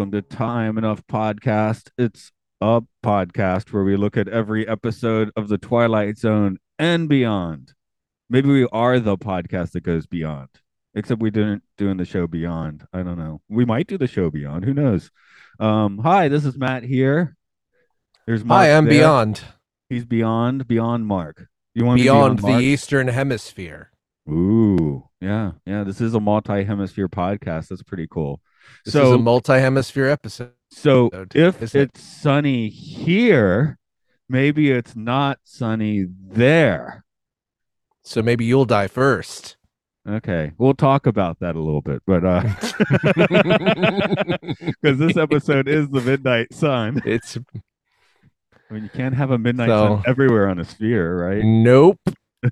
Welcome to Time Enough Podcast. It's a podcast where we look at every episode of The Twilight Zone and beyond. Maybe we are the podcast that goes beyond, except we didn't doing the show beyond. I don't know. We might do the show beyond. Who knows? Um, hi, this is Matt here. There's Mark Hi, I'm there. beyond He's beyond, beyond Mark. You want to be beyond the Eastern Hemisphere. Ooh, yeah, yeah. This is a multi-hemisphere podcast. That's pretty cool. This so is a multi-hemisphere episode. So if it? it's sunny here, maybe it's not sunny there. So maybe you'll die first. Okay, we'll talk about that a little bit, but uh because this episode is the midnight sun. it's I mean, you can't have a midnight So- sun everywhere on a sphere, right? nope.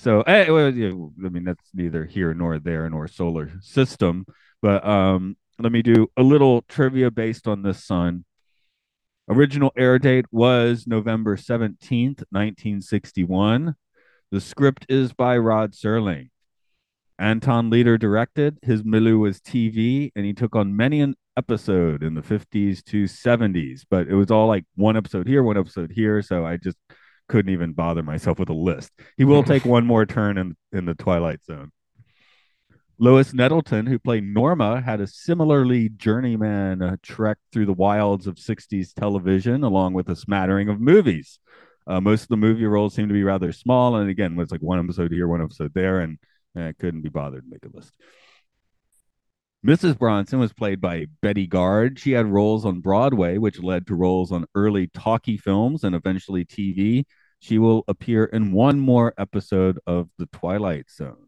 So, eh, well, yeah, I mean, that's neither here nor there nor solar system. But um, let me do a little trivia based on this sun. Original air date was November 17th, 1961. The script is by Rod Serling. Anton Leader directed. His milieu was TV, and he took on many an episode in the 50s to 70s. But it was all like one episode here, one episode here. So I just couldn't even bother myself with a list. He will take one more turn in, in the Twilight Zone. Lois Nettleton, who played Norma, had a similarly journeyman uh, trek through the wilds of 60s television, along with a smattering of movies. Uh, most of the movie roles seem to be rather small, and again, it's like one episode here, one episode there, and I couldn't be bothered to make a list. Mrs. Bronson was played by Betty Garde. She had roles on Broadway, which led to roles on early talkie films and eventually TV. She will appear in one more episode of The Twilight Zone.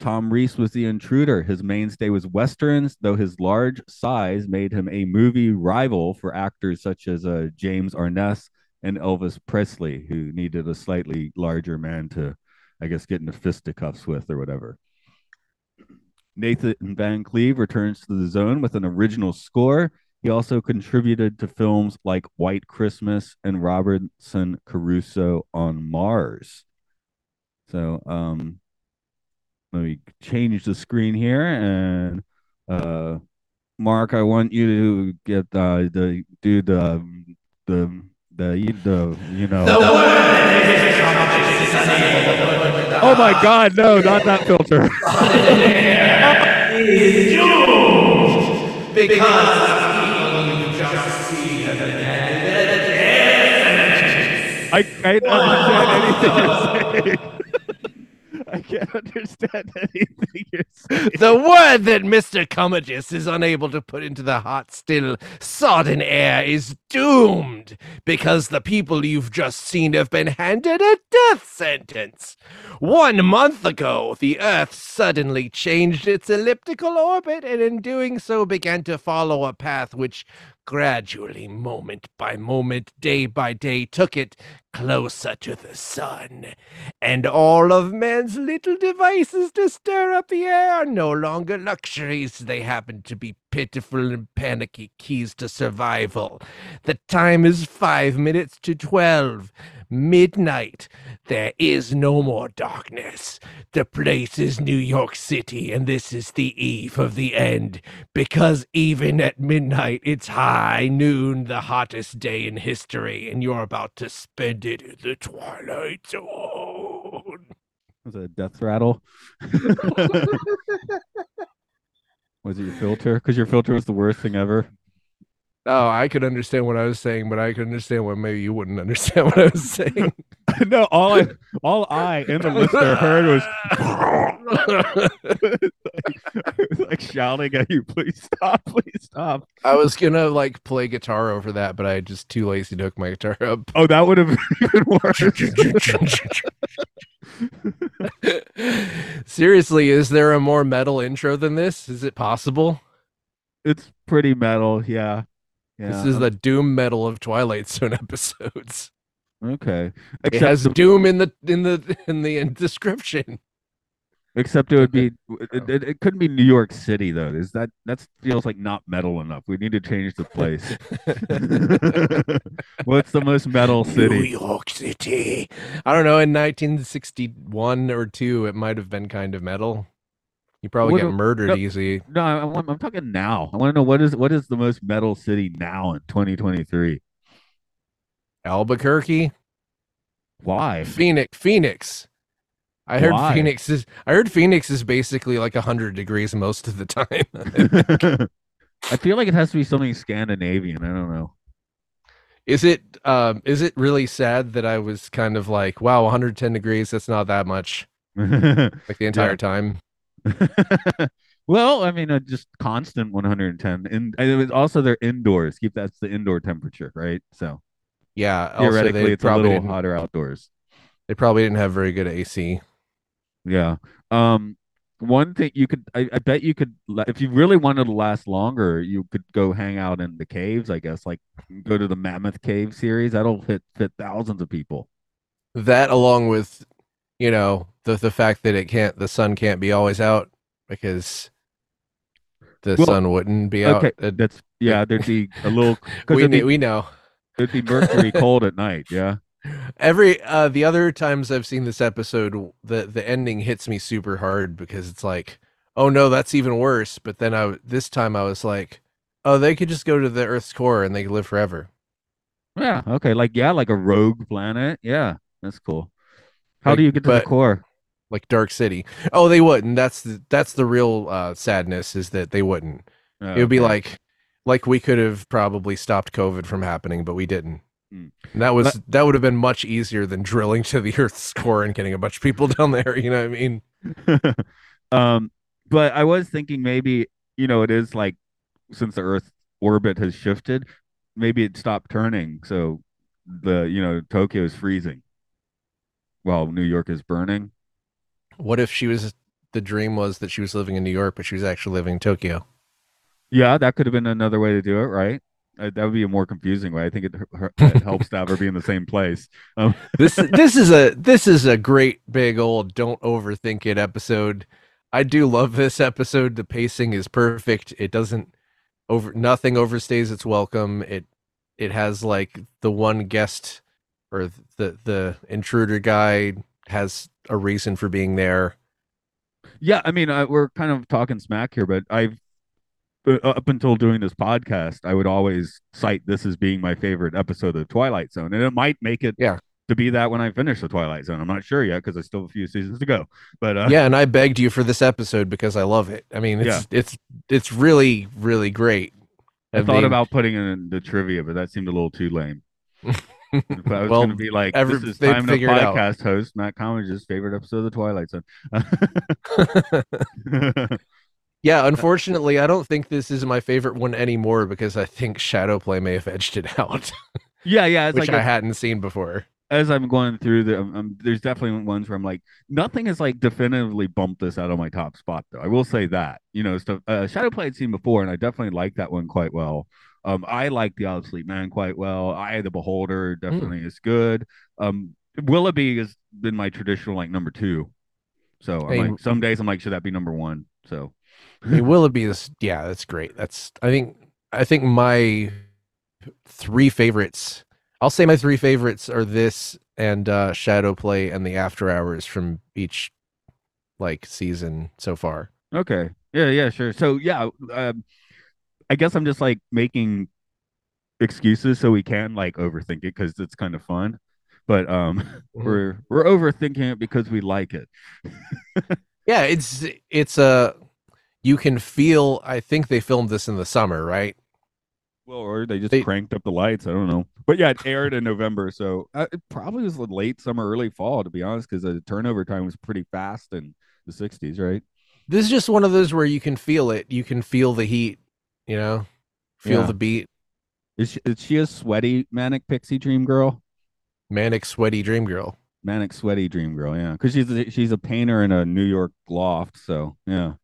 Tom Reese was the intruder. His mainstay was westerns, though his large size made him a movie rival for actors such as uh, James Arness and Elvis Presley, who needed a slightly larger man to, I guess, get into fisticuffs with or whatever. Nathan Van Cleave returns to the zone with an original score. He also contributed to films like White Christmas and Robinson Crusoe on Mars. So, um, let me change the screen here and uh mark i want you to get uh the do the the the the you know oh my god no not that filter I can't understand anything you're saying. I can't understand anything you're saying. The word that Mr. Commodus is unable to put into the hot, still, sodden air is doomed because the people you've just seen have been handed a death sentence. One month ago, the Earth suddenly changed its elliptical orbit and in doing so began to follow a path which gradually, moment by moment, day by day, took it closer to the sun. And all of man's little devices to stir up the air no longer luxuries. They happen to be pitiful and panicky keys to survival. The time is five minutes to twelve. Midnight. There is no more darkness. The place is New York City, and this is the eve of the end. Because even at midnight, it's high noon, the hottest day in history, and you're about to spend it in the Twilight Zone. Was it a death rattle? was it your filter? Because your filter was the worst thing ever. Oh, I could understand what I was saying, but I could understand what maybe you wouldn't understand what I was saying. no, all I, all I and the listener heard was. like shouting at you, please stop, please stop. I was gonna like play guitar over that, but I just too lazy to hook my guitar up. Oh, that would have been even worse. Seriously, is there a more metal intro than this? Is it possible? it's pretty metal, yeah. Yeah. This is the doom metal of Twilight Zone episodes. okay. It Except has the- doom in the in the in the description. Except it would be it, it, it couldn't be New York City though. Is that that feels like not metal enough? We need to change the place. What's the most metal city? New? York City. I don't know. In 1961 or two, it might have been kind of metal. You probably What get murdered no. easy. No, I'm, I'm talking now. I want to know what is what is the most metal city now in 2023? Albuquerque, Why? Phoenix, Phoenix. I heard Why? Phoenix is. I heard Phoenix is basically like hundred degrees most of the time. I feel like it has to be something Scandinavian. I don't know. is it? Um, is it really sad that I was kind of like, wow, 110 degrees. That's not that much. Like the entire time. well, I mean, uh, just constant 110, and, and it was also they're indoors. Keep that's the indoor temperature, right? So Yeah. Theoretically, it's a probably little hotter outdoors. they probably didn't have very good AC. Yeah. Um, one thing you could, I, I bet you could, if you really wanted to last longer, you could go hang out in the caves. I guess, like go to the Mammoth Cave series. That'll fit fit thousands of people. That along with, you know, the the fact that it can't, the sun can't be always out because the Well, sun wouldn't be out. Okay, Uh, that's yeah. There'd be a little we be- we know. it'd be mercury cold at night. Yeah. Every uh the other times I've seen this episode, the the ending hits me super hard because it's like, oh no, that's even worse. But then I this time I was like, oh, they could just go to the Earth's core and they could live forever. Yeah. Okay. Like yeah, like a rogue planet. Yeah, that's cool. How Like, do you get to the but- core? Like Dark City. Oh, they wouldn't. That's the that's the real uh sadness is that they wouldn't. Oh, It would be okay. like like we could have probably stopped COVID from happening, but we didn't. Hmm. And that was that would have been much easier than drilling to the Earth's core and getting a bunch of people down there. You know what I mean? um, but I was thinking maybe you know it is like since the Earth orbit has shifted, maybe it stopped turning, so the you know Tokyo is freezing while New York is burning. What if she was the dream was that she was living in New York, but she was actually living in Tokyo? Yeah, that could have been another way to do it, right? Uh, that would be a more confusing way. I think it, her- it helps to have her be in the same place. Um, This this is a this is a great big old don't overthink it episode. I do love this episode. The pacing is perfect. It doesn't over nothing overstays its welcome. It it has like the one guest or the the intruder guy has a reason for being there. Yeah, I mean, uh, we're kind of talking smack here, but I've uh, up until doing this podcast, I would always cite this as being my favorite episode of Twilight Zone, and it might make it Yeah. to be that when I finish the Twilight Zone. I'm not sure yet because I still have a few seasons to go. But uh, Yeah, and I begged you for this episode because I love it. I mean, it's Yeah. it's it's really really great. I thought mean, about putting it in the trivia, but that seemed a little too lame. I was Well, going to be like, every- this is time to podcast host Matt Commage's favorite episode of the Twilight Zone. Yeah, unfortunately, I don't think this is my favorite one anymore because I think Shadowplay may have edged it out, yeah, yeah, it's which like I a- hadn't seen before. as I'm going through the, um, um, there's definitely ones where I'm like, nothing has like definitively bumped this out of my top spot though. I will say that, you know, stuff. Uh, Shadowplay I'd seen before, and I definitely like that one quite well. Um, I like the Obsolete Man quite well. I the Beholder definitely is good. Um, Willoughby has been my traditional like number two. So I'm Hey, like, some days I'm like, should that be number one? So mean, Willoughby is yeah, that's great. That's I think I think my three favorites. I'll say my three favorites are this and uh Shadow Play and the After Hours from each like season so far. Okay. Yeah, yeah, sure. So yeah, um, I guess I'm just like making excuses so we can like overthink it because it's kind of fun. But um, we're we're overthinking it because we like it. Yeah, it's it's a you can feel I think they filmed this in the summer, right? Well, or they just They- cranked up the lights. I don't know. But yeah, it aired in November, so uh, it probably was late summer, early fall, to be honest, because the turnover time was pretty fast in the '60s, right? This is just one of those where you can feel it. You can feel the heat, you know, feel Yeah. the beat. Is she, is she a sweaty manic pixie dream girl? Manic, sweaty dream girl. Manic sweaty dream girl, yeah. Because she's a, she's a painter in a New York loft, so yeah.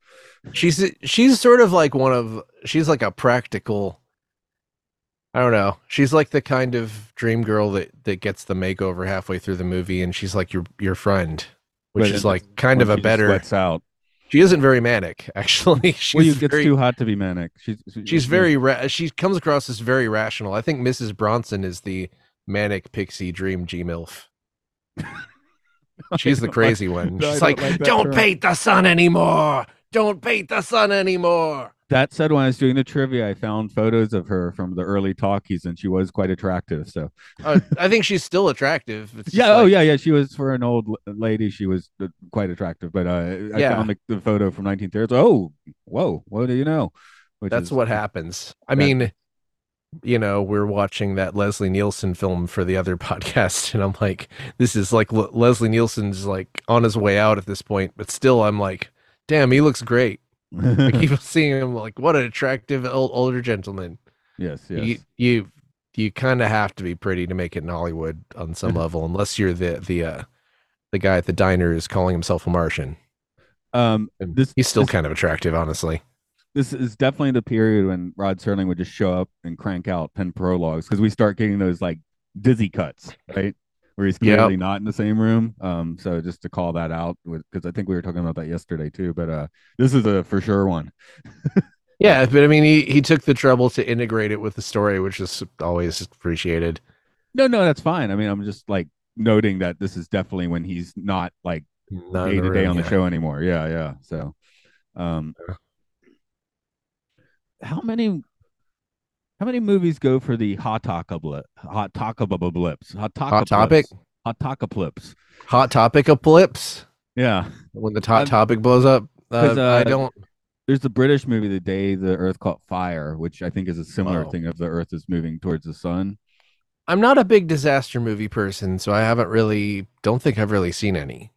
She's she's sort of like one of she's like a practical. I don't know. She's like the kind of dream girl that that gets the makeover halfway through the movie, and she's like your your friend, which But is like kind of a better. sweats out. She isn't very manic, actually. She's well, you very, too hot to be manic. She's she- she's very ra- she comes across as very rational. I think Mrs. Bronson is the manic pixie dream G MILF. She's the don't like- crazy one. She's don't like, like don't term." paint the sun anymore. Don't paint the sun anymore. That said, when I was doing the trivia, I found photos of her from the early talkies, and she was quite attractive. So Uh, I think she's still attractive. It's just yeah, oh yeah, yeah. She was for an old lady. She was uh, quite attractive. But uh, I Yeah. found the, the photo from 1930s. Oh, whoa, what do you know? Which That's is- what happens. I that- mean, you know, we're watching that Leslie Nielsen film for the other podcast, and I'm like, this is like Le- Leslie Nielsen's like on his way out at this point, but still, I'm like, damn, he looks great. I keep seeing him like, what an attractive old, older gentleman. yes, yes. You you you kind of have to be pretty to make it in Hollywood on some level, unless you're the the uh, the guy at the diner is calling himself a Martian. um, this He's still this, kind of attractive, honestly. this is definitely the period when Rod Serling would just show up and crank out ten prologues because we start getting those like dizzy cuts, right? Where he's Yep. clearly not in the same room. Um, so just to call that out, because I think we were talking about that yesterday too. But uh, this is a for sure one. Yeah, but I mean, he, he took the trouble to integrate it with the story, which is always appreciated. No, no, that's fine. I mean, I'm just like noting that this is definitely when he's not like Not day to day on the yeah. show anymore. Yeah, yeah. So, um, how many, how many movies go for the hot taco blip, hot taco blips, hot topic, hot taco blips? hot topic of blips? Yeah, when the hot topic blows up. Uh, 'cause, I uh, don't. there's the British movie, The Day the Earth Caught Fire, which I think is a similar Oh. thing of the Earth is moving towards the sun. I'm not a big disaster movie person, so I haven't really. Don't think I've really seen any.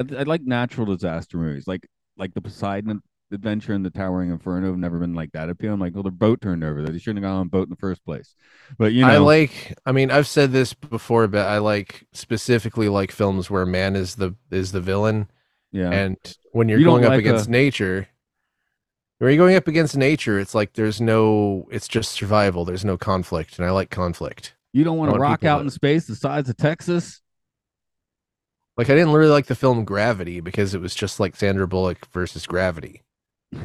I, I like natural disaster movies, like like the Poseidon Adventure and the Towering Inferno. Have never been like that appeal. I'm like, well, their boat turned over. They shouldn't have gone on a boat in the first place. But you know, I like. I mean, I've said this before, but I like specifically like films where man is the is the villain, yeah, and when you're You going up like uh, against a- nature. When you're going up against nature, it's like there's no, it's just survival. There's no conflict, and I like conflict. you don't want to rock out in space the size of Texas. Like I didn't really like the film Gravity because it was just like Sandra Bullock versus Gravity.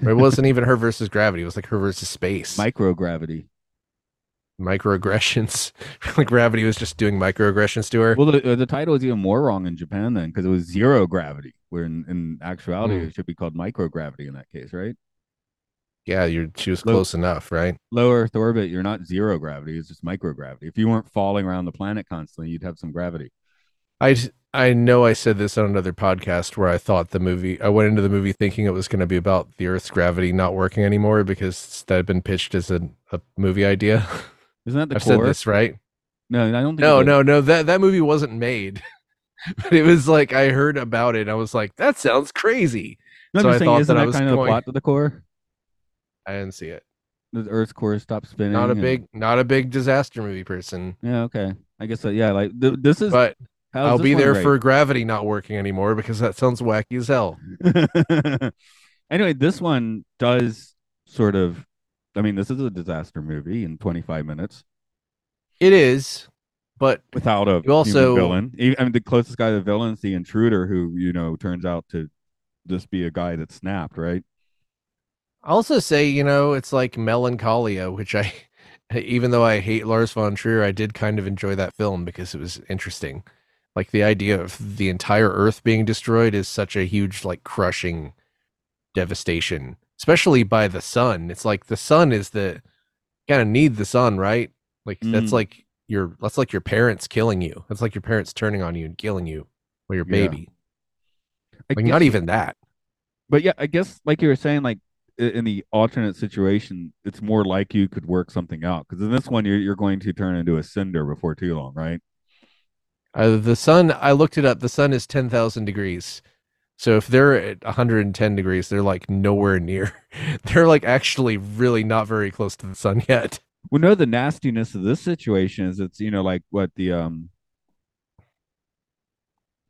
It wasn't even her versus Gravity. It was like her versus space. Microgravity. microaggressions. like Gravity was just doing microaggressions to her. Well, the, uh, the title is even more wrong in Japan then because it was zero gravity, where in, in actuality Hmm. it should be called microgravity in that case, right? yeah, you're she was Look- close enough, right? Low Earth orbit, you're not zero gravity; it's just microgravity. If you weren't falling around the planet constantly, you'd have some gravity. I I know I said this on another podcast where I thought the movie I went into the movie thinking it was going to be about the Earth's gravity not working anymore because that had been pitched as a, a movie idea. Isn't that the I've core? said this right. No, I don't think. No, no, no. That that movie wasn't made. but it was like I heard about it. I was like, that sounds crazy. No, So I saying, thought isn't that I was kind of the plot to the core? I didn't see it. The Earth's core stops spinning. Not a and- big, not a big disaster movie person. Yeah, okay. I guess so. Yeah, like th- this is. But how's I'll be there rate? for gravity not working anymore because that sounds wacky as hell. anyway, this one does sort of. I mean, this is a disaster movie in 25 minutes It is, but without a You also- villain. I mean, the closest guy to the villain is the intruder, who you know turns out to just be a guy that snapped, right? I also say, you know, it's like Melancholia, which I, even though I hate Lars von Trier, I did kind of enjoy that film because it was interesting. Like the idea of the entire Earth being destroyed is such a huge, like, crushing devastation, especially by the sun. It's like the sun is the kind of need the sun, right? Like that's Mm. like your that's like your parents killing you. That's like your parents turning on you and killing you or your baby. I Like not even that. But yeah, I guess like you were saying, like in the alternate situation, it's more like you could work something out because in this one, you're you're going to turn into a cinder before too long, right? Uh, the sun, I looked it up. The sun is 10,000 degrees. So if they're at 110 degrees, they're like nowhere near. They're like actually really not very close to the sun yet. We know the nastiness of this situation is it's you know like what the um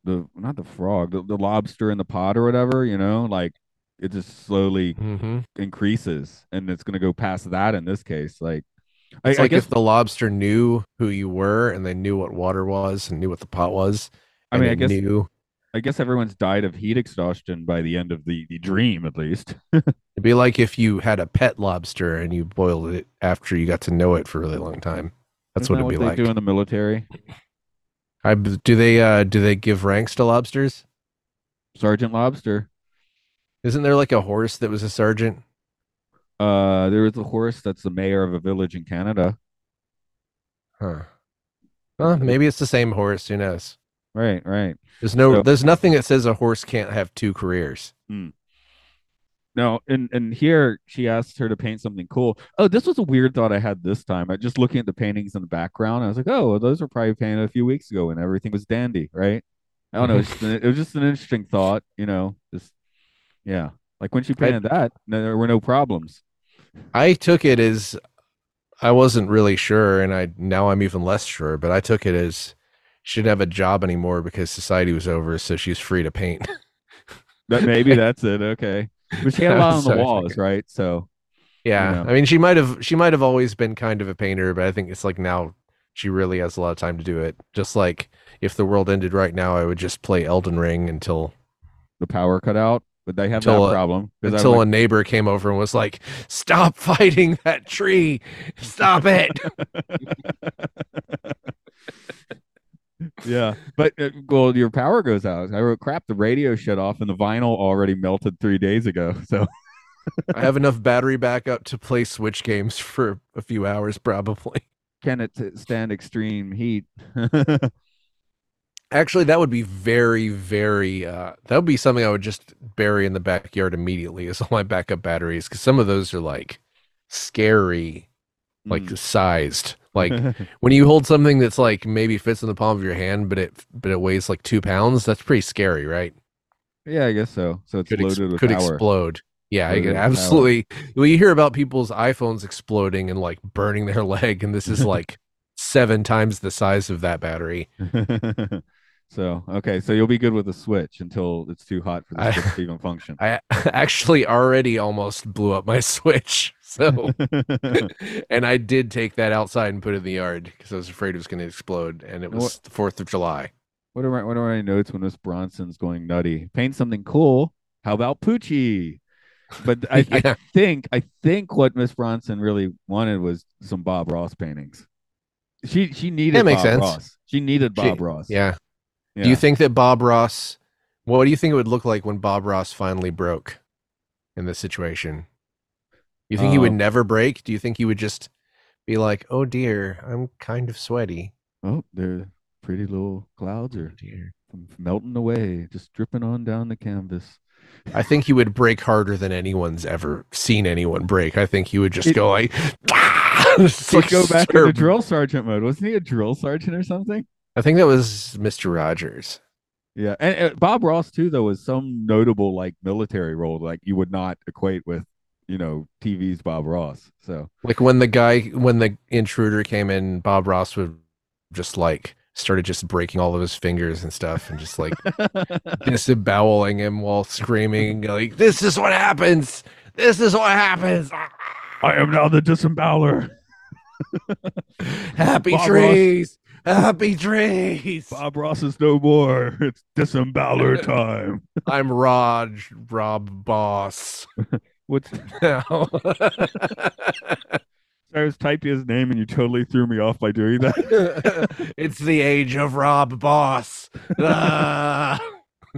the not the frog the, the lobster in the pot or whatever you know like it just slowly Mm-hmm. increases and it's going to go past that in this case like I, It's I like guess if the lobster knew who you were and they knew what water was and knew what the pot was. I mean, I guess- knew I guess everyone's died of heat exhaustion by the end of the, the dream at least it'd be like if you had a pet lobster and you boiled it after you got to know it for a really long time. That's Isn't what that it'd be they like. do in the military I, do they uh do they give ranks to lobsters? sergeant lobster Isn't there like a horse that was a sergeant? Uh there is a horse that's the mayor of a village in canada Huh. Well, maybe it's the same horse. Who knows? right right There's no. So- there's nothing that says a horse can't have two careers. No, and and here she asked her to paint something cool. Oh, this was a weird thought I had this time. I just looking at the paintings in the background, I was like, oh, well, those were probably painted a few weeks ago when everything was dandy, right? I don't know. It's just, it was just an interesting thought, you know. Just yeah, like when she painted that, no, there were no problems. I took it as I wasn't really sure, and I now I'm even less sure. But I took it as she didn't have a job anymore because society was over, so she's free to paint. But maybe that's it. Okay, but she had a lot on the walls, right? So yeah, Yeah. I mean, she might have she might have always been kind of a painter, but I think it's like now she really has a lot of time to do it. Just like if the world ended right now, I would just play Elden Ring until the power cut out, but they have Until, that problem until like, a neighbor came over and was like, "Stop fighting that tree! Stop it!" Yeah, but uh, well, your power goes out. I wrote, crap, the radio shut off and the vinyl already melted three days ago. So I have enough battery backup to play Switch games for a few hours, probably. can it stand extreme heat? Actually, that would be very, very. Uh, that would be something I would just bury in the backyard immediately. Is all my backup batteries because some of those are like scary, like Mm. sized. Like when you hold something that's like maybe fits in the palm of your hand, but it but it weighs like two pounds. That's pretty scary, right? yeah, I guess so. So it's Could ex- loaded with could power. explode. Yeah, could absolutely. Well, you hear about people's iPhones exploding and like burning their leg, and this is like seven times the size of that battery. So okay, so you'll be good with the switch until it's too hot for the I- switch to even function. I actually already almost blew up my Switch. So, and I did take that outside and put it in the yard because I was afraid it was going to explode. And it was What- the 4th of July. What are my what are my notes when Miss Bronson's going nutty? Paint something cool. How about Poochie? But I, I think I think what Miss Bronson really wanted was some Bob Ross paintings. She she needed That makes Bob sense. Ross. She needed Bob She- Ross. Yeah. Yeah. Do you think that Bob Ross, what do you think it would look like when Bob Ross finally broke in this situation? You think he would Um, never break? Do you think he would just be like, oh dear, I'm kind of sweaty? Oh, they're pretty little clouds Oh are dear. melting away, just dripping on down the canvas. I think he would break harder than anyone's ever seen anyone break. I think he would just It- go like, Just like go back start- into drill sergeant mode. Wasn't he a drill sergeant or something? I think that was Mr. Rogers. Yeah, and, uh, Bob Ross too, though, was some notable like military role like you would not equate with, you know, TV's Bob Ross. So Like when the guy, when the intruder came in, Bob Ross would just like started just breaking all of his fingers and stuff, and just like disemboweling him while screaming like, "This is what happens! This is what happens!" I am now the disemboweler. Happy Bob Ross. Happy trees. Bob Ross is no more. It's disemboweler time. I'm Raj Rob Boss. What's now. I was typing his name and you totally threw me off by doing that. it's the age of Rob Boss. Ah.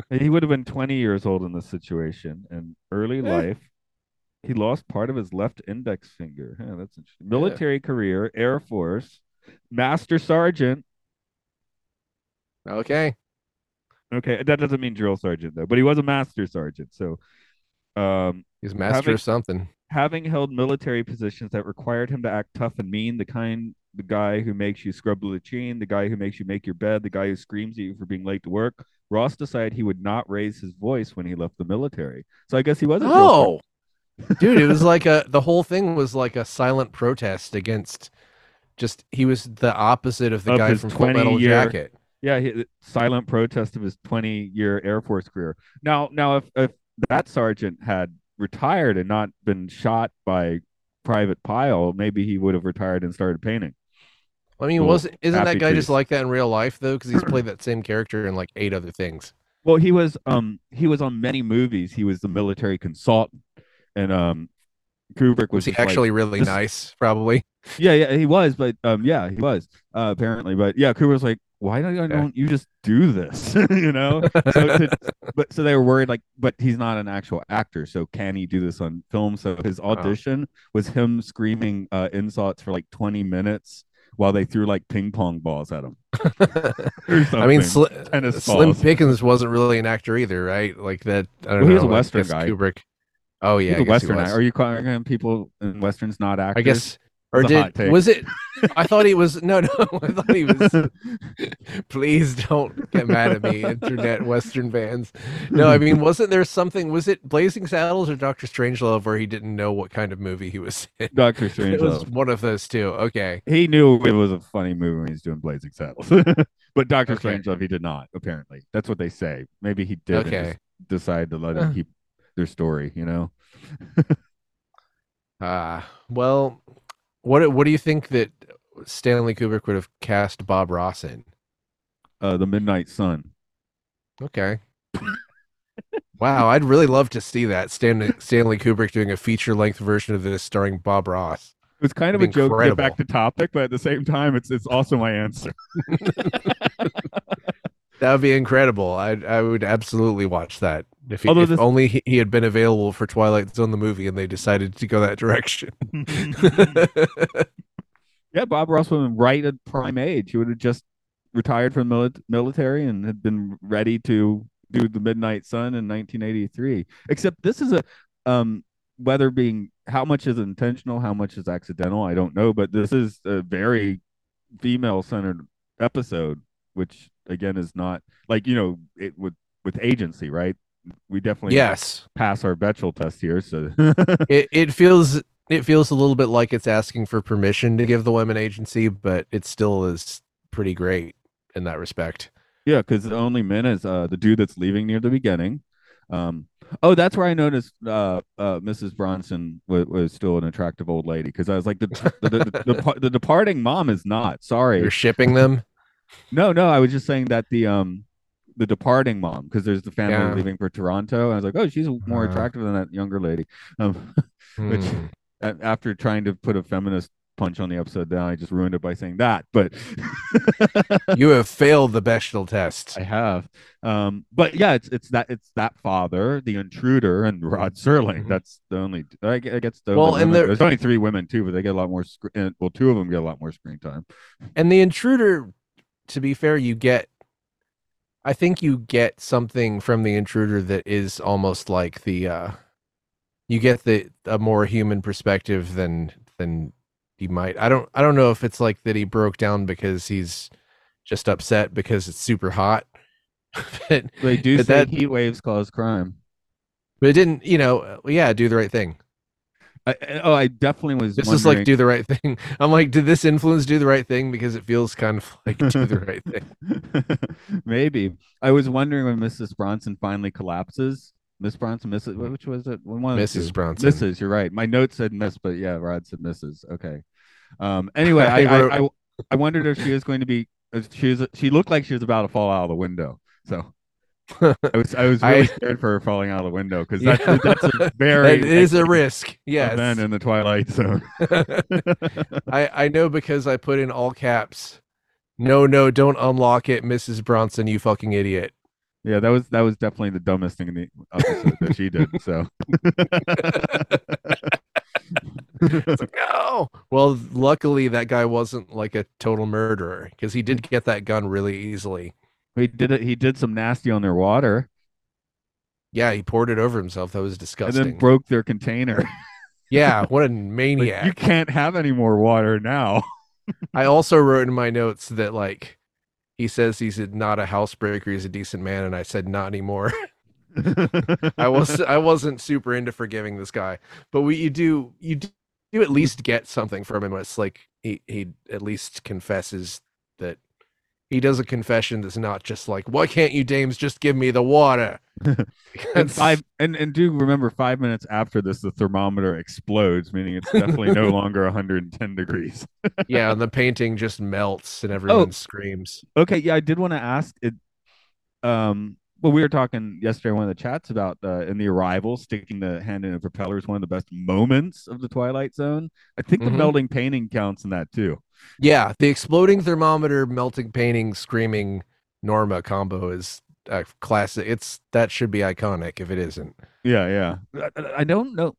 he would have been 20 years old in this situation. In early life, he lost part of his left index finger. Huh, that's interesting. Military career, Air Force, Master Sergeant. okay. Okay, that doesn't mean drill sergeant though, but he was a master sergeant. So, um, He's master Having- of something. having held military positions that required him to act tough and mean, the kind the guy who makes you scrub the latrine, the guy who makes you make your bed, the guy who screams at you for being late to work. Ross decided he would not raise his voice when he left the military. So I guess he wasn't. Oh, dude, it was like a the whole thing was like a silent protest against. Just he was the opposite of the Of guy from Full 20 Metal year- Jacket. Yeah, he, silent protest of his 20 year Air Force career. Now, now if, if that sergeant had retired and not been shot by Private Pyle, maybe he would have retired and started painting. I mean, was isn't that guy just like that in real life though? Because he's played that same character in like eight other things. Well, he was um he was on many movies. He was the military consultant, and um Kubrick was Was he just like- actually really this- nice? Probably. yeah, yeah, he was, but um, yeah, he was uh, apparently, but yeah, Kubrick was like, why don't, don't you just do this, you know? So, to, but so they were worried, like, but he's not an actual actor, so can he do this on film? So his audition was him screaming uh, insults for like twenty minutes while they threw like ping pong balls at him. I mean, Slim. Pickens wasn't really an actor either, right? Like that. I don't Well, he was know. a Western guy. Kubrick. Oh yeah, He's I a he Western. Are you calling people in westerns not actors? I guess. Or That's did was it? I thought he was. No, no. I thought he was. Please don't get mad at me, internet Western fans. No, I mean, wasn't there something? Was it Blazing Saddles or Doctor Strangelove where he didn't know what kind of movie he was in? Doctor It was one of those two. Okay. he knew it was a funny movie when he's doing Blazing Saddles, but Doctor Okay. Strangelove he did not. Apparently, that's what they say. Maybe he did. Okay. decide to let him uh. keep their story. You know. Ah, well, what what do you think that Stanley Kubrick would have cast Bob Ross in? Uh, the Midnight Sun. Okay. wow, I'd really love to see that Stanley Stanley Kubrick doing a feature length version of this starring Bob Ross. It was kind of a joke to get back to topic, but at the same time, it's it's also my answer. That would be incredible. I I would absolutely watch that. If, he, if this- only he, he had been available for Twilight Zone the movie and they decided to go that direction. yeah, Bob Ross was right at prime age. He would have just retired from the mili- military and had been ready to do the Midnight Sun in 1983. Except this is a um whether being how much is intentional, how much is accidental, I don't know, but this is a very female centered episode, which again is not like you know it with with agency, right? We definitely yes. pass our Bechdel test here, so It it feels it feels a little bit like it's asking for permission to give the women agency, but it still is pretty great in that respect. Yeah, because the only men is uh, the dude that's leaving near the beginning. Um, oh, that's where I noticed uh, uh, Mrs. Bronson was, was still an attractive old lady because I was like the the, the, the, the, the departing mom is not. Sorry, You're shipping them. No, no. I was just saying that the um the departing mom because there's the family Yeah. leaving for Toronto. I was like, oh, she's more Uh. attractive than that younger lady. Um, Which- Hmm. a- after trying to put a feminist punch on the episode down, I just ruined it by saying that. But you have failed the Bechdel test. I have. Um, but yeah, it's it's that it's that father, the intruder, and Rod Serling. Mhm. That's the only. I I guess the Well, and there- there's only three women too, but they get a lot more. Sc- well, two of them get a lot more screen time. And the intruder, to be fair, you get I think you get something from the intruder that is almost like the uh you get the a more human perspective than than he might. I don't I don't know if it's like that he broke down because he's just upset because it's super hot. but, They do But say that- heat waves cause crime. but it didn't, you know, yeah, do the right thing. I, I- oh, I definitely was. This is like do the right thing. I'm like, did this influence do the right thing? Because it feels kind of like do the right thing. Maybe I was wondering when Mrs. Bronson finally collapses. Miss Bronson, Mrs. Which was it? One Mrs. two. Bronson. Mrs. You're right. My note said Miss, but yeah, Rod said Mrs. Okay. Um. Anyway, I I I, wrote- I, I wondered if she was going to be. She was. She looked like she was about to fall out of the window. So I was. I was really I- scared for falling out of the window because Yeah. that's that's a very It is a risk. Yes. event in the Twilight Zone. I, I know because I put in all caps. No, no, don't unlock it, Mrs. Bronson, you fucking idiot. yeah, that was that was definitely the dumbest thing in the episode that she did. So. Like, no. Well, luckily that guy wasn't like a total murderer because he did get that gun really easily. He did it. He did some nasty on their water, Yeah, he poured it over himself. That was disgusting. and then broke their container. yeah, what a Like, maniac. you can't have any more water now. I also wrote in my notes that like he says he's not a housebreaker, he's a decent man, and I said not anymore. I was I wasn't super into forgiving this guy, but we you do you do you at least get something from him. It's like he he at least confesses he does a confession that's not just like why can't you dames just give me the water? and five and, and do remember five minutes after this the thermometer explodes meaning it's definitely no longer 110 degrees yeah, and the painting just melts and everyone screams. okay yeah i did want to ask it um well we were talking yesterday in one of the chats about uh, in the arrival sticking the hand in the propeller is one of the best moments of the twilight zone i think the Mhm. melting painting counts in that too Yeah, the exploding thermometer, melting painting, screaming Norma combo is a classic. It's that should be iconic if it isn't. yeah yeah i, I don't know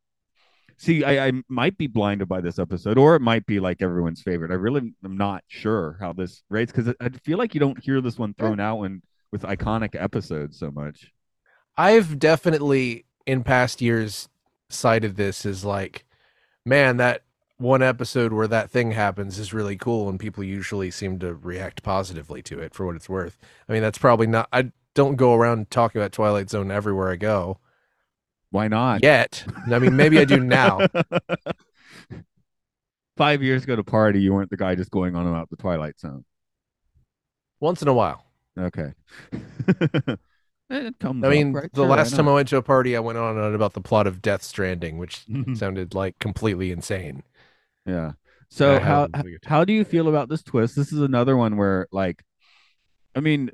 see I, I might be blinded by this episode or it might be like everyone's favorite i really am not sure how this rates because i feel like you don't hear this one thrown out when with iconic episodes so much I've definitely in past years cited this as like, man, that one episode where that thing happens is really cool, and people usually seem to react positively to it for what it's worth. I mean, that's probably not. I don't go around talking about Twilight Zone everywhere I go why not yet. I mean, maybe I do now. Five years ago to party, you weren't the guy just going on about the Twilight Zone. Once in a while. Okay. it comes I up, mean, right? the Sure, last time I went to a party, I went on and on about the plot of Death Stranding, which sounded like completely insane. Yeah. So I how haven't really good how do you feel about this twist? This is another one where, like, I mean,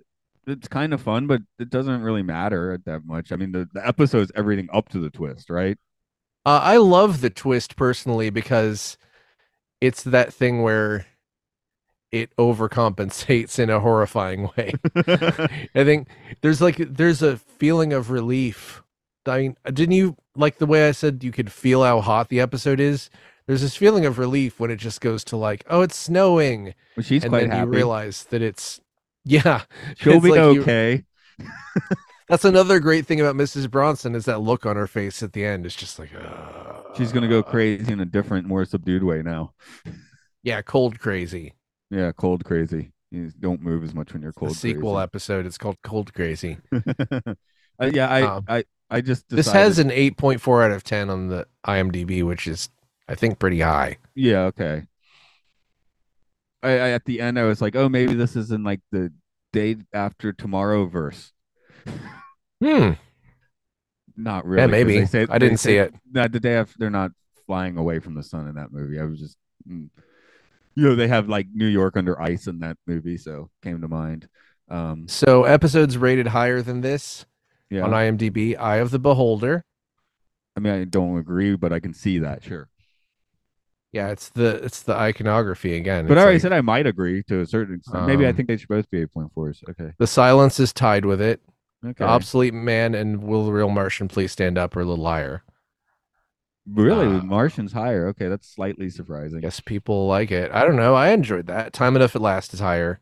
it's kind of fun, but it doesn't really matter that much. I mean, the, the episode's everything up to the twist, right? Uh, I love the twist personally because it's that thing where it overcompensates in a horrifying way. I think there's like there's a feeling of relief. I mean, didn't you like the way I said you could feel how hot the episode is? There's this feeling of relief when it just goes to like, oh, it's snowing, well, she's and quite then happy. you realize that it's yeah. She'll be like you- okay. That's another great thing about Mrs. Bronson is that look on her face at the end is just like She's gonna go "Uh." crazy in a different, more subdued way now. Yeah, cold crazy. Yeah, cold crazy. You don't move as much when you're The cold. sequel crazy. episode. It's called Cold Crazy. Uh, yeah, I, Um, I, I just This has an 8.4 out of 10 on the IMDb, which is I think pretty high. Yeah, okay. I, I at the end I was like, oh, maybe this is in like the day after tomorrow verse. Hmm. Not really. Yeah, maybe. Say, I didn't see it. That the day after they're not flying away from the sun in that movie. I was just, mm. you know, they have like New York under ice in that movie, so came to mind. Um, So episodes rated higher than this yeah. on IMDb. Eye of the Beholder. I mean, I don't agree, but I can see that, sure. Yeah, it's the it's the iconography again. But It's I already like- said I might agree to a certain extent. Maybe I Um, think they should both be eight point fours. Okay. the silence is tied with it. Okay. The obsolete man and will the real Martian please stand up or a little higher. really, uh, Martian's higher. Okay, that's slightly surprising. I guess people like it. I don't know. I enjoyed that. Time enough at last is higher.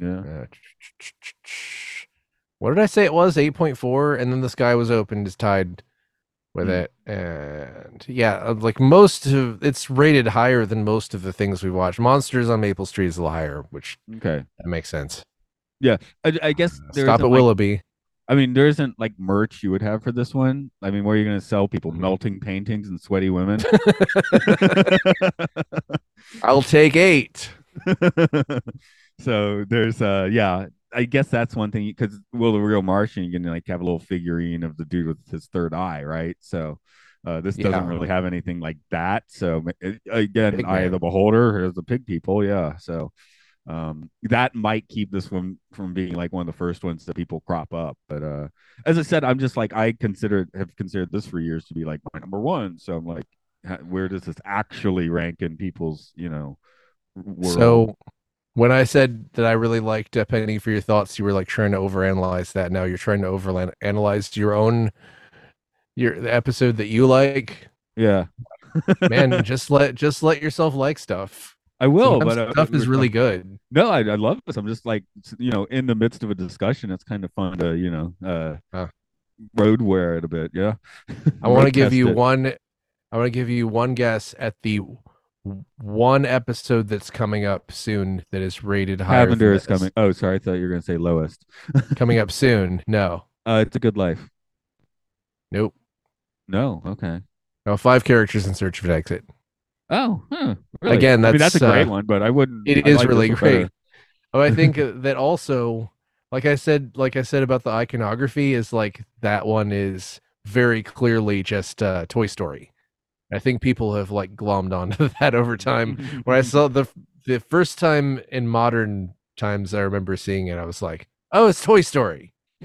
Yeah. Uh, what did I say it was? 8.4 and then the sky was opened is tied with Hmm. it. And yeah, uh, like most of it's rated higher than most of the things we watch. Monsters on Maple Street is a little higher, which Okay. that makes sense. I, I guess there Stop at like- Willoughby. I mean, there isn't like merch you would have for this one. I mean, where are you going to sell people Mhm. melting paintings and sweaty women? I'll take eight. so there's uh yeah i guess that's one thing because will the real martian you can like have a little figurine of the dude with his third eye right? So uh this doesn't Yeah. really have anything like that. So it- again Pig eye of the beholder here's the pig people yeah. So um that might keep this one from being like one of the first ones that people crop up. But uh as i said i'm just like i consider have considered this for years to be like my number one. So i'm like where does this actually rank in people's you know world? So when I said that I really liked uh, Penny for your thoughts, you were like trying to overanalyze that. Now you're trying to overanalyze your own your the episode that you like. yeah Man, just let just let yourself like stuff. I will, Sometimes but uh, stuff is really good. no. I, I love this. I'm just like you know, in the midst of a discussion, it's kind of fun to you know, uh, Huh. road wear it a bit. Yeah, I want to give you it. one. I want to give you one guess at the one episode that's coming up soon that is rated higher. than Cavender is coming. Oh, sorry, I thought you were going to say lowest. Coming up soon. No. Uh, it's a good life. Nope. No, okay. No, five characters in search of an exit. Oh, huh, really? Again, I mean, that's that's, a great uh, one, but I wouldn't. It I is like really great. Oh, I think that also, like I said, like I said about the iconography, is like that one is very clearly just uh, Toy Story. I think people have like glommed onto that over time. When I saw the the first time in modern times, I remember seeing it. I was like, "Oh, it's Toy Story."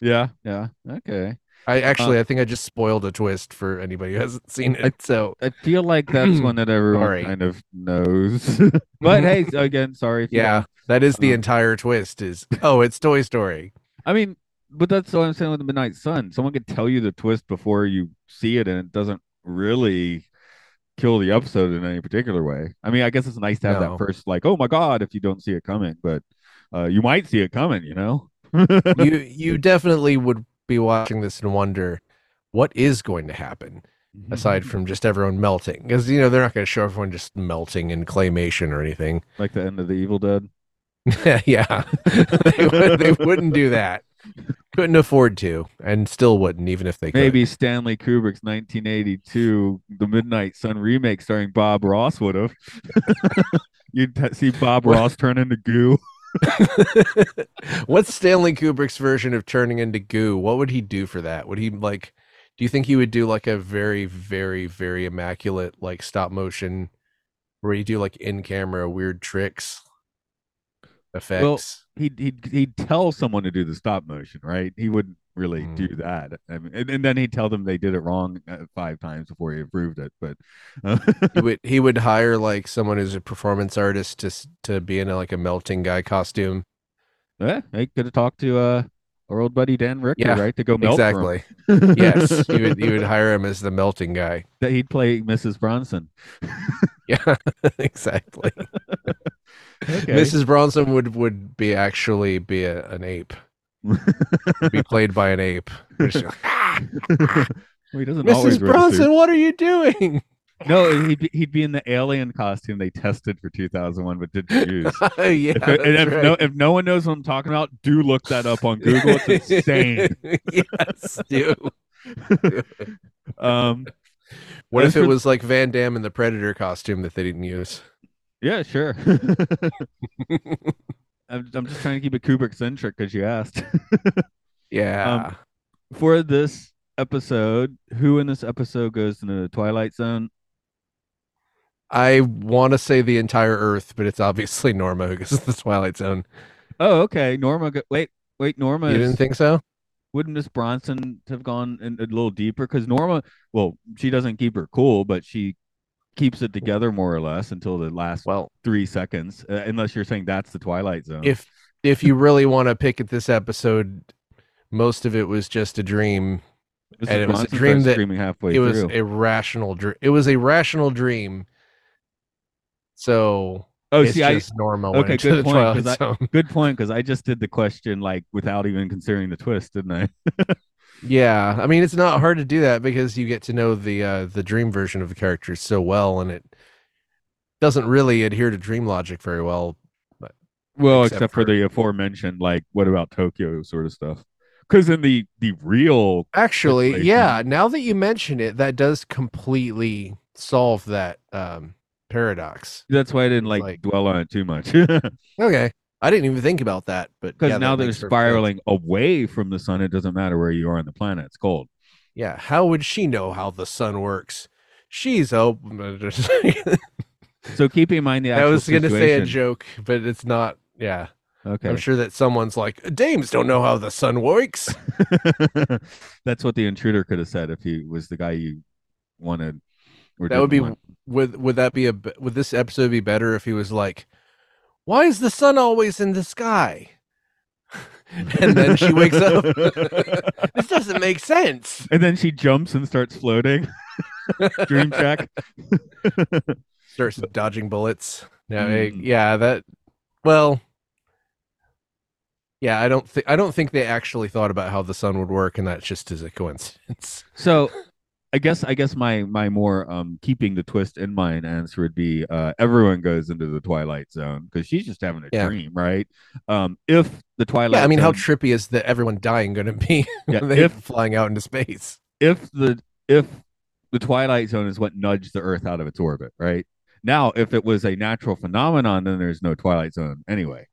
yeah, yeah, okay. I actually, I think I just spoiled a twist for anybody who hasn't seen it. So I feel like that's one that everyone Sorry. kind of knows. but hey, again, sorry. Yeah, that is the Um, entire twist. Is oh, it's Toy Story. I mean, but that's what I'm saying with the Midnight Sun. Someone could tell you the twist before you see it, and it doesn't really kill the episode in any particular way. I mean, I guess it's nice to have No. that first, like, oh my god, if you don't see it coming, but uh, you might see it coming, you know. you you definitely would be watching this and wonder what is going to happen aside from just everyone melting because you know they're not going to show everyone just melting in claymation or anything like the end of the Evil Dead. yeah they, would, they wouldn't do that couldn't afford to and still wouldn't even if they could Maybe Stanley Kubrick's 1982 The Midnight Sun remake starring Bob Ross would have. You'd t- see Bob What? Ross turn into goo. what's stanley kubrick's version of turning into goo what would he do for that would he like do you think he would do like a very very very immaculate like stop motion where he do like in camera weird tricks effects He'd, he'd he'd tell someone to do the stop motion, right? He wouldn't really Mm. do that. I mean, and, and then he'd tell them they did it wrong uh, five times before he approved it. But uh, he would he would hire like someone who's a performance artist to to be in a, like a melting guy costume yeah, he could have talked to uh, our old buddy Dan Richter, Yeah, right, to go melt for him. exactly yes you would you would hire him as the melting guy that he'd play Mrs. Bronson. yeah exactly Okay. mrs bronson would would be actually be a, an ape be played by an ape ah, ah, ah, well, he doesn't mrs bronson what are you doing No, he'd be, he'd be in the alien costume they tested for 2001 but didn't use. yeah If, and if, right. no, if no one knows what I'm talking about, do look that up on Google. It's insane. yes do Um, what if it was like van damme in the predator costume that they didn't use yeah, sure. I'm, I'm just trying to keep it Kubrick centric because you asked. yeah For this episode, who in this episode goes into the Twilight Zone? I want to say the entire Earth, but it's obviously Norma because it's the Twilight Zone. Oh, okay. Norma. Go- wait, wait. Norma. You is- didn't think so? wouldn't Miss Bronson have gone in a little deeper? Because Norma, well, she doesn't keep her cool, but she keeps it together more or less until the last Well, three seconds. Uh, unless you're saying that's the Twilight Zone. if if you really want to pick at this episode, most of it was just a dream. Mrs. and it was a dream that- halfway it was through. a rational dream. It was a rational dream. So oh, it's see, I just Norma went okay, good point, I- good point because I just did the question like without even considering the twist, didn't I? Yeah, I mean it's not hard to do that because you get to know the uh, the dream version of the characters so well, and it doesn't really adhere to dream logic very well. But, Well, Except except, for, for- the aforementioned, like what about Tokyo sort of stuff. Because in the the real, Actually, yeah, now that you mention it, that does completely solve that um, paradox. that's why I didn't like, Like- dwell on it too much. Okay, I didn't even think about that, but yeah, now that they're makes perfect sense. spiraling away from the sun. It doesn't matter where you are on the planet; it's cold. Yeah, how would she know how the sun works? She's open. So keeping in mind the I was gonna say a joke, but it's not. Yeah, Okay, I'm sure that someone's like, dames don't know how the sun works. that's what the intruder could have said if he was the guy you wanted. Or That would be want. would would that be a would this episode be better if he was like, "Why is the sun always in the sky?" and then she wakes up. this doesn't make sense. and then she jumps and starts floating. Dream check. Starts dodging bullets. No, Mm. yeah, that. Well, yeah, I don't think I don't think they actually thought about how the sun would work, and that just is a coincidence. So I guess I guess my my more um keeping the twist in mind answer would be uh everyone goes into the twilight zone because she's just having a Yeah. dream, right? Um if the twilight Yeah, I mean, how trippy is the everyone dying going to be Yeah, if- flying out into space? if the if the twilight zone is what nudged the earth out of its orbit, right? Now, if it was a natural phenomenon, then there's no twilight zone anyway.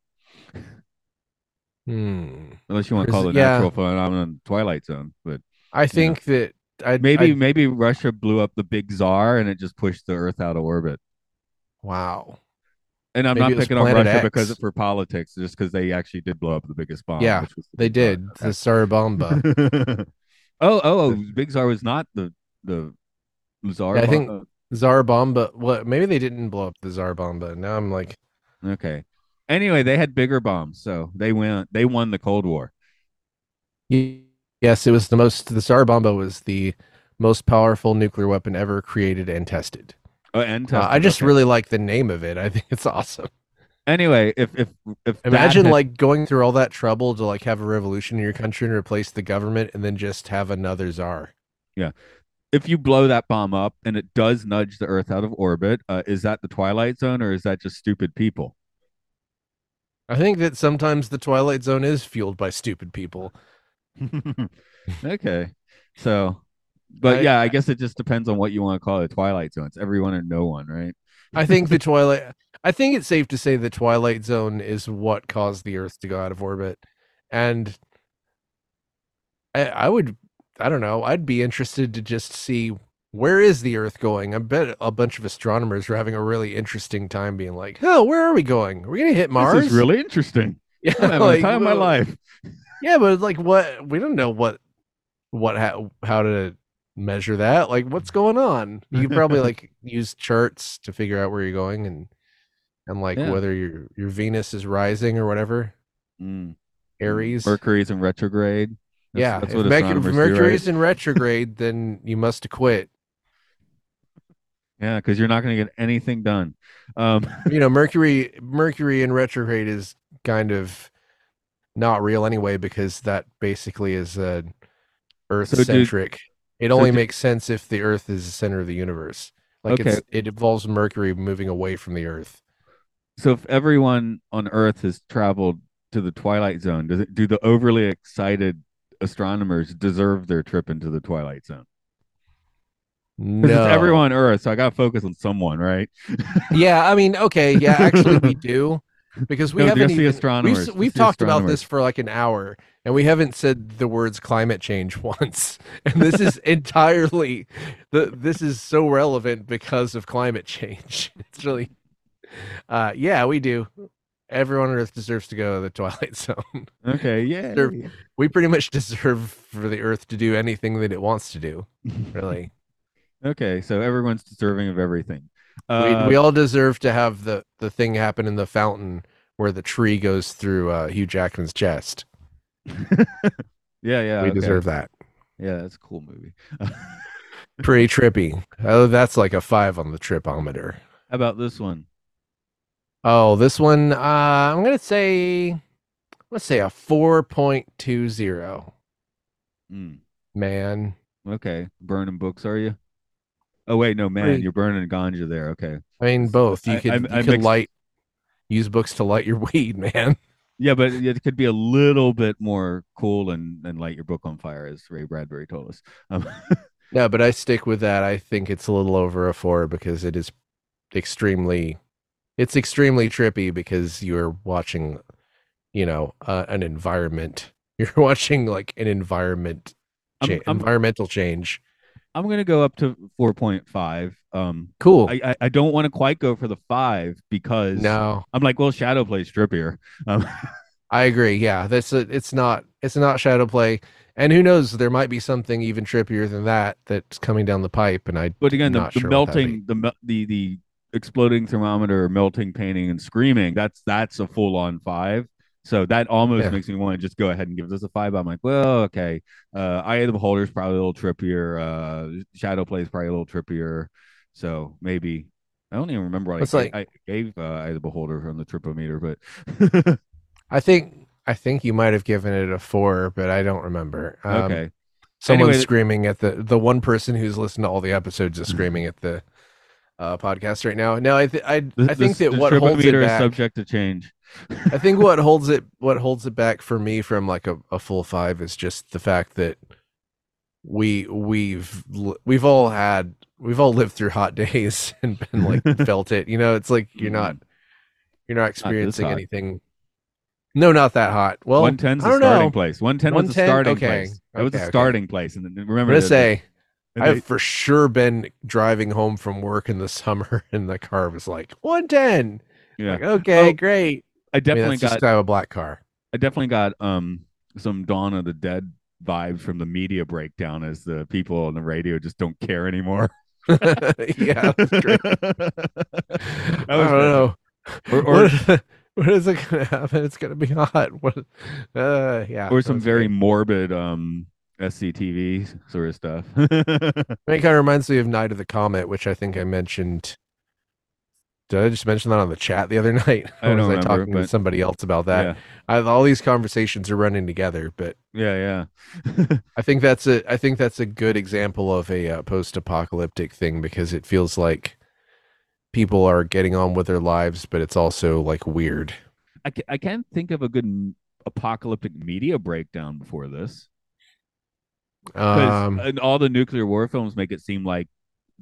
Hmm. Unless you want to call it- yeah. natural phenomenon twilight zone. But I think that I'd, maybe I'd- maybe Russia blew up the big czar and it just pushed the earth out of orbit. wow. And I'm Maybe not picking on Russia X. because for politics, just because they actually did blow up the biggest bomb. Yeah, the They did the Tsar Bomba. Czar. oh, oh, oh, Big Czar was not the the czar. Yeah, I think- uh, bomb? Tsar Bomba. What? Maybe they didn't blow up the Tsar Bomba. Now I'm like, Okay. Anyway, they had bigger bombs, so they went. They won the Cold War. y- yes, it was the most. The Tsar Zarbomba was the most powerful nuclear weapon ever created and tested. Oh, and Uh, I just okay. really like the name of it. I think it's awesome. Anyway, if if if Imagine had- like going through all that trouble to like have a revolution in your country and replace the government, and then just have another czar. Yeah, if you blow that bomb up and it does nudge the Earth out of orbit, uh, is that the Twilight Zone or is that just stupid people? I think that sometimes the Twilight Zone is fueled by stupid people. okay, so, but I- yeah, I guess it just depends on what you want to call it. Twilight Zone. It's everyone or no one, right? I think the Twilight. I think it's safe to say the Twilight Zone is what caused the Earth to go out of orbit, and I, I would. I don't know. I'd be interested to just see where is the Earth going. I bet a bunch of astronomers are having a really interesting time, being like, "Oh, where are we going? Are we gonna hit Mars?" This is really interesting. yeah, I'm having like, the time of my life. Yeah, but like, what? We don't know what, what, how, how to measure that. Like, what's going on? You probably like use charts to figure out where you're going and and like Yeah. whether your your Venus is rising or whatever. Mm. Aries. Mercury's in retrograde. That's- yeah, that's if, what Merc- if astronomers do, right? Mercury's in retrograde, then you must quit. Yeah, because you're not going to get anything done. Um, You know, Mercury Mercury in retrograde is kind of not real anyway because that basically is uh, Earth So centric. it only do- makes sense if the Earth is the center of the universe. Like Okay. it's, it involves Mercury moving away from the Earth. so if everyone on Earth has traveled to the Twilight Zone, does it do the overly excited astronomers deserve their trip into the Twilight Zone? No, it's everyone on Earth, so I got to focus on someone, right? Yeah, I mean, okay, yeah, actually we do because we No, haven't even astronomers, we've, we've talked about this for like an hour and we haven't said the words climate change once. And this is entirely the this is so relevant because of climate change. It's really uh yeah, we do. Everyone on Earth deserves to go to the Twilight Zone. Okay, yeah. We pretty much deserve for the Earth to do anything that it wants to do. Really, okay, so everyone's deserving of everything. We, Uh, we all deserve to have the the thing happen in the fountain where the tree goes through uh, Hugh Jackman's chest. yeah, yeah. we okay. deserve that. Yeah, that's a cool movie. Pretty trippy. Oh, that's like a five on the tripometer. How about this one? Oh, this one, uh, I'm gonna say, let's say a four point two zero. Mm, Man, okay, burning books, are you? Oh wait, no, man, you're burning ganja there. Okay. I mean both. You I- could I- you I could mixed- light use books to light your weed, man. Yeah, but it could be a little bit more cool and, and light your book on fire, as Ray Bradbury told us. Um, No, but I stick with that. I think it's a little over a four because it is extremely, it's extremely trippy because you're watching, you know, uh, an environment. You're watching like an environment, I'm- cha- I'm- environmental change. I'm gonna go up to four point five. Um, Cool. I I, I don't want to quite go for the five because no, I'm like, well, Shadow plays trippier. Um, I agree. Yeah, that's a, it's not it's not shadow play, and who knows? There might be something even trippier than that that's coming down the pipe. And I, but again, the, the sure melting, the the the exploding thermometer, melting, painting, and screaming. That's that's a full on five. So that almost Yeah. makes me want to just go ahead and give this a five. I'm like, well, okay. Uh, Eye of the Beholder is probably a little trippier. Uh, Shadow Play is probably a little trippier. So maybe I don't even remember what I, like- gave, I gave uh, Eye of the Beholder on the tripometer, but I think I think you might have given it a four, but I don't remember. Um, okay. Someone's Anyway, screaming at the the one person who's listened to all the episodes is screaming at the uh, podcast right now. No, I th- I The- I think the- that the what holds it meter is subject to change. I think what holds it what holds it back for me from like a, a full five is just the fact that we we've we've all had we've all lived through hot days and been like felt it. You know, it's like you're not mm. you're not experiencing hot. anything. No, not that hot. Well, One ten's the don't starting know. place. One ten was the 110? starting Okay. place. That was the okay. starting place. And remember, the- say and I've for sure been driving home from work in the summer, and the car was like 110. yeah, Like, okay, Oh, great. I I mean, definitely that's just got I have a black car. I definitely got um some Dawn of the Dead vibes from the media breakdown as the people on the radio just don't care anymore. yeah, that's great. That I don't know. Or, or, what, what is it gonna happen? It's gonna be hot. What? Uh, yeah. or some very great. morbid um SCTV sort of stuff. It kind of reminds me of Night of the Comet, which I think I mentioned. Did I just mention that on the chat the other night? I don't was I remember, talking to somebody else about that? yeah, I, all these conversations are running together, but yeah, yeah. I think that's a I think that's a good example of a uh, post-apocalyptic thing because it feels like people are getting on with their lives, but it's also like weird. I, I can't think of a good apocalyptic media breakdown before this. Um, uh, all the nuclear war films make it seem like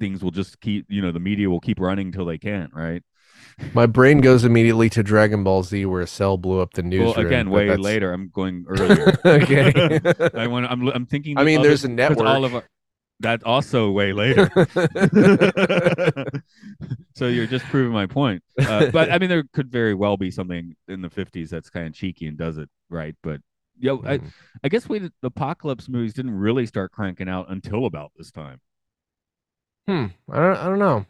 things will just keep, you know, the media will keep running until they can't, right? my brain goes immediately to Dragon Ball Z, where a cell blew up the well, newsroom. again, way that's- later. I'm going earlier. okay. I want. I'm. I'm thinking. I mean, other- there's a network. All of our, that's also way later. so you're just proving my point. Uh, but I mean, there could very well be something in the 50s that's kind of cheeky and does it right. But yo, I, Mm. I guess we the apocalypse movies didn't really start cranking out until about this time. Hmm. I don't. I don't know.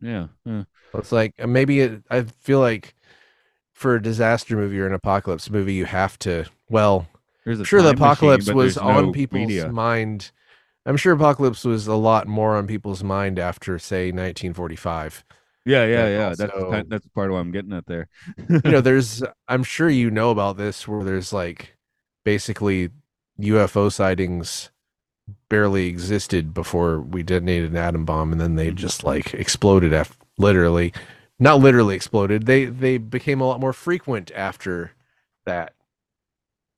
Yeah. yeah. It's like uh, maybe it, I feel like for a disaster movie or an apocalypse movie, you have to. Well, There's a I'm sure the time machine, apocalypse was on no people's media. mind. I'm sure apocalypse was a lot more on people's mind after, say, 1945. Yeah, yeah, yeah. That's also- kind, that's part of what I'm getting at there. you know, there's. I'm sure you know about this, where there's like basically UFO sightings barely existed before we detonated an atom bomb, and then they Mhm. just like exploded. Af- literally, not literally exploded. They they became a lot more frequent after that.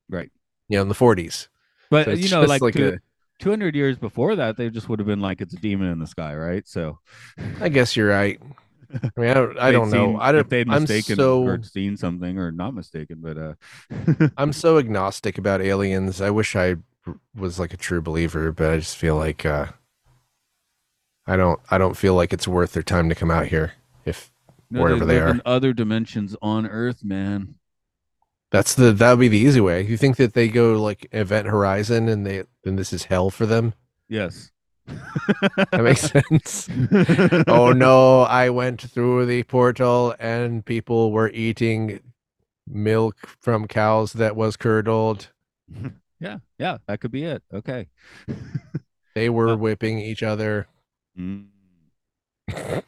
Right. You know, in the 40s. But So you know, like, like two, a- 200 years before that, they just would have been like it's a demon in the sky, right? So I guess you're right. I mean, I don't, I don't know. seen- I don't. if they'd I'm mistaken so or seen something or not mistaken, but uh, I'm so agnostic about aliens. I wish I was like a true believer, but I just feel like uh, I don't. I don't feel like it's worth their time to come out here. If no, Wherever they live are. in other dimensions on Earth, man. that's the that would be the easy way. You think that they go like Event Horizon and they then this is hell for them? Yes. That makes sense. oh no, I went through the portal and people were eating milk from cows that was curdled. Yeah, yeah, that could be it. Okay. They were whipping each other. Mm.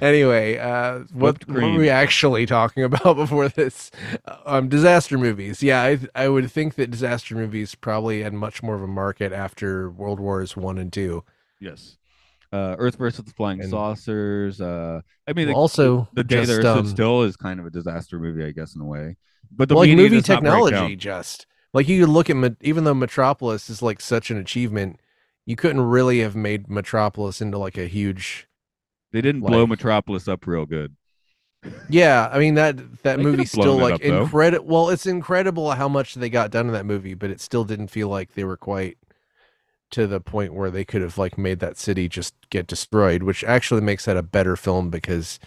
anyway, uh, what, what were we actually talking about before this? Uh, Um, disaster movies. Yeah, I I would think that disaster movies probably had much more of a market after World Wars One and Two. Yes. Uh, Earth versus the Flying And- Saucers. Uh, I mean, the, also, the day just, the Earth stood um, still is kind of a disaster movie, I guess, in a way. But the like movie does not break technology, just like you look at, even though Metropolis is like such an achievement, you couldn't really have made Metropolis into like a huge. They didn't blow Metropolis up real good. Yeah, I mean that that They movie's still like incredible. Well, it's incredible how much they got done in that movie, but it still didn't feel like they were quite to the point where they could have like made that city just get destroyed, which actually makes that a better film because,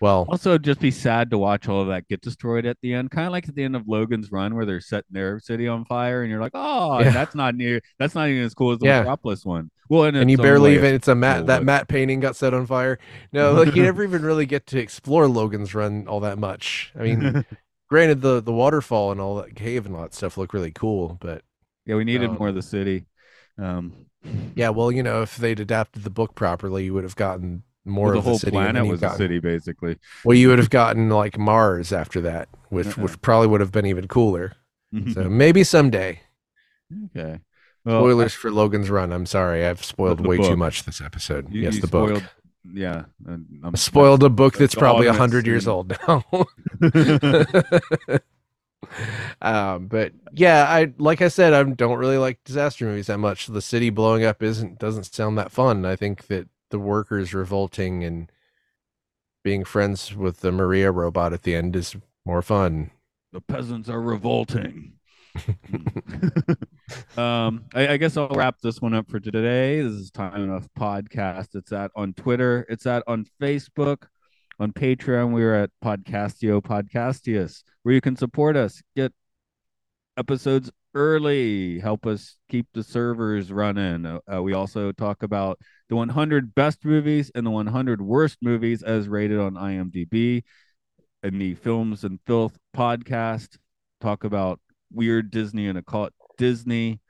well, Also, just be sad to watch all of that get destroyed at the end, kind of like at the end of Logan's Run, where they're setting their city on fire, and you're like, "Oh, Yeah. that's not near. That's not even as cool as the Yeah. Metropolis one." Well, and you barely way, even it's a mat that matte painting got set on fire. No, like you never even really get to explore Logan's Run all that much. I mean, granted the the waterfall and all that cave and all that stuff look really cool, but yeah, we needed um, more of the city. Um, yeah, well, you know, if they'd adapted the book properly, you would have gotten more well, the whole city. planet was a city, basically. Well, you would have gotten like Mars after that, which Uh-uh. which probably would have been even cooler. So maybe someday. Okay. Well, Spoilers for Logan's Run. I'm sorry, I've spoiled way too much this episode. you- yes, you the book. Yeah. I'm- I spoiled a book that's that's probably hundred years old now. um, but yeah, I like I said, I don't really like disaster movies that much. The city blowing up isn't doesn't sound that fun. I think that the workers revolting and being friends with the Maria robot at the end is more fun. the peasants are revolting. um, I, I guess I'll wrap this one up for today. This is Time Enough Podcast. It's at on Twitter. It's at on Facebook. On Patreon, we're at Podcastio Podcastius, where you can support us, get episodes early, help us keep the servers running. Uh, uh, we also talk about the 100 best movies and the 100 worst movies as rated on IMDb in the Films and Filth podcast. Talk about weird Disney and occult Disney.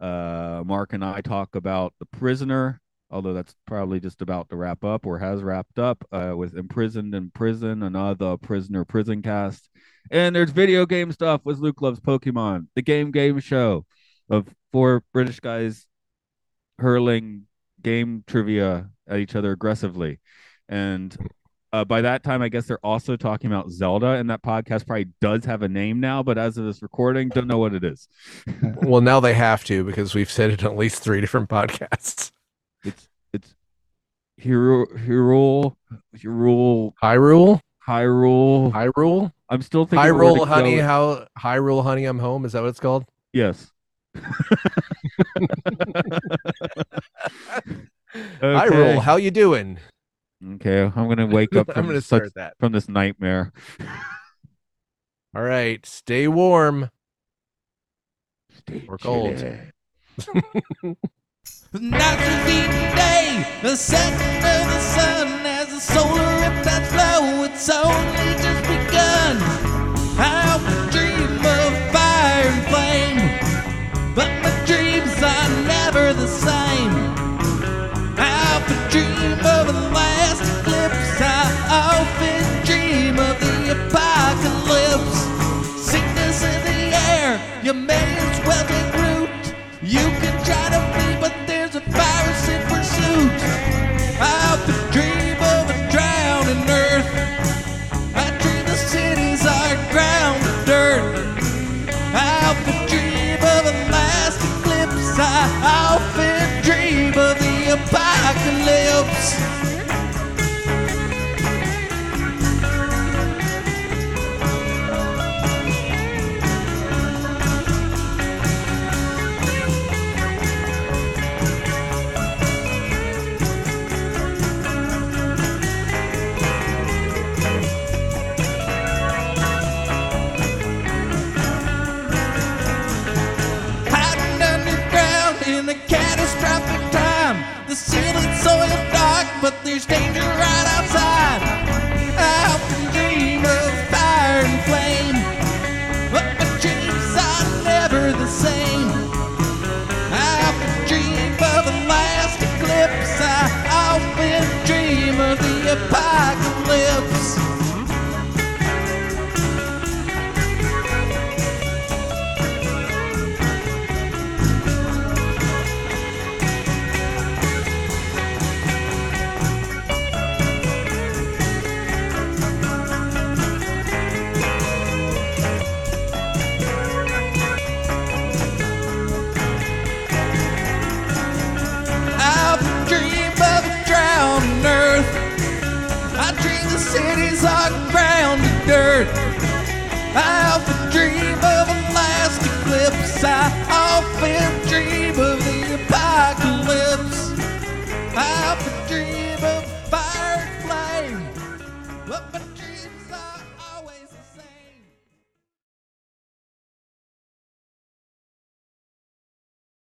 Uh, Mark and I talk about The Prisoner, although that's probably just about to wrap up or has wrapped up uh, with Imprisoned in Prison, another Prisoner Prison cast. And there's video game stuff with Luke Loves Pokemon, the game game show of four British guys hurling game trivia at each other aggressively. And uh, by that time, I guess they're also talking about Zelda, and that podcast probably does have a name now. But as of this recording, don't know what it is. well, now they have to because we've said it at least three different podcasts. It's it's Hero Hero Hyrule Hyrule, Hyrule. Hyrule, I'm still thinking of where Hyrule, honey. go. How Hyrule, honey, I'm home. Is that what it's called? Yes. Hyrule, how you doing? okay, I'm gonna wake up I'm from going to such start that. from this nightmare. All right, stay warm. Stay We're cold. Chilly. Night's repeating day, the setting of the sun as the solar riptides flow. It's only just begun. I would dream of fire and flame, but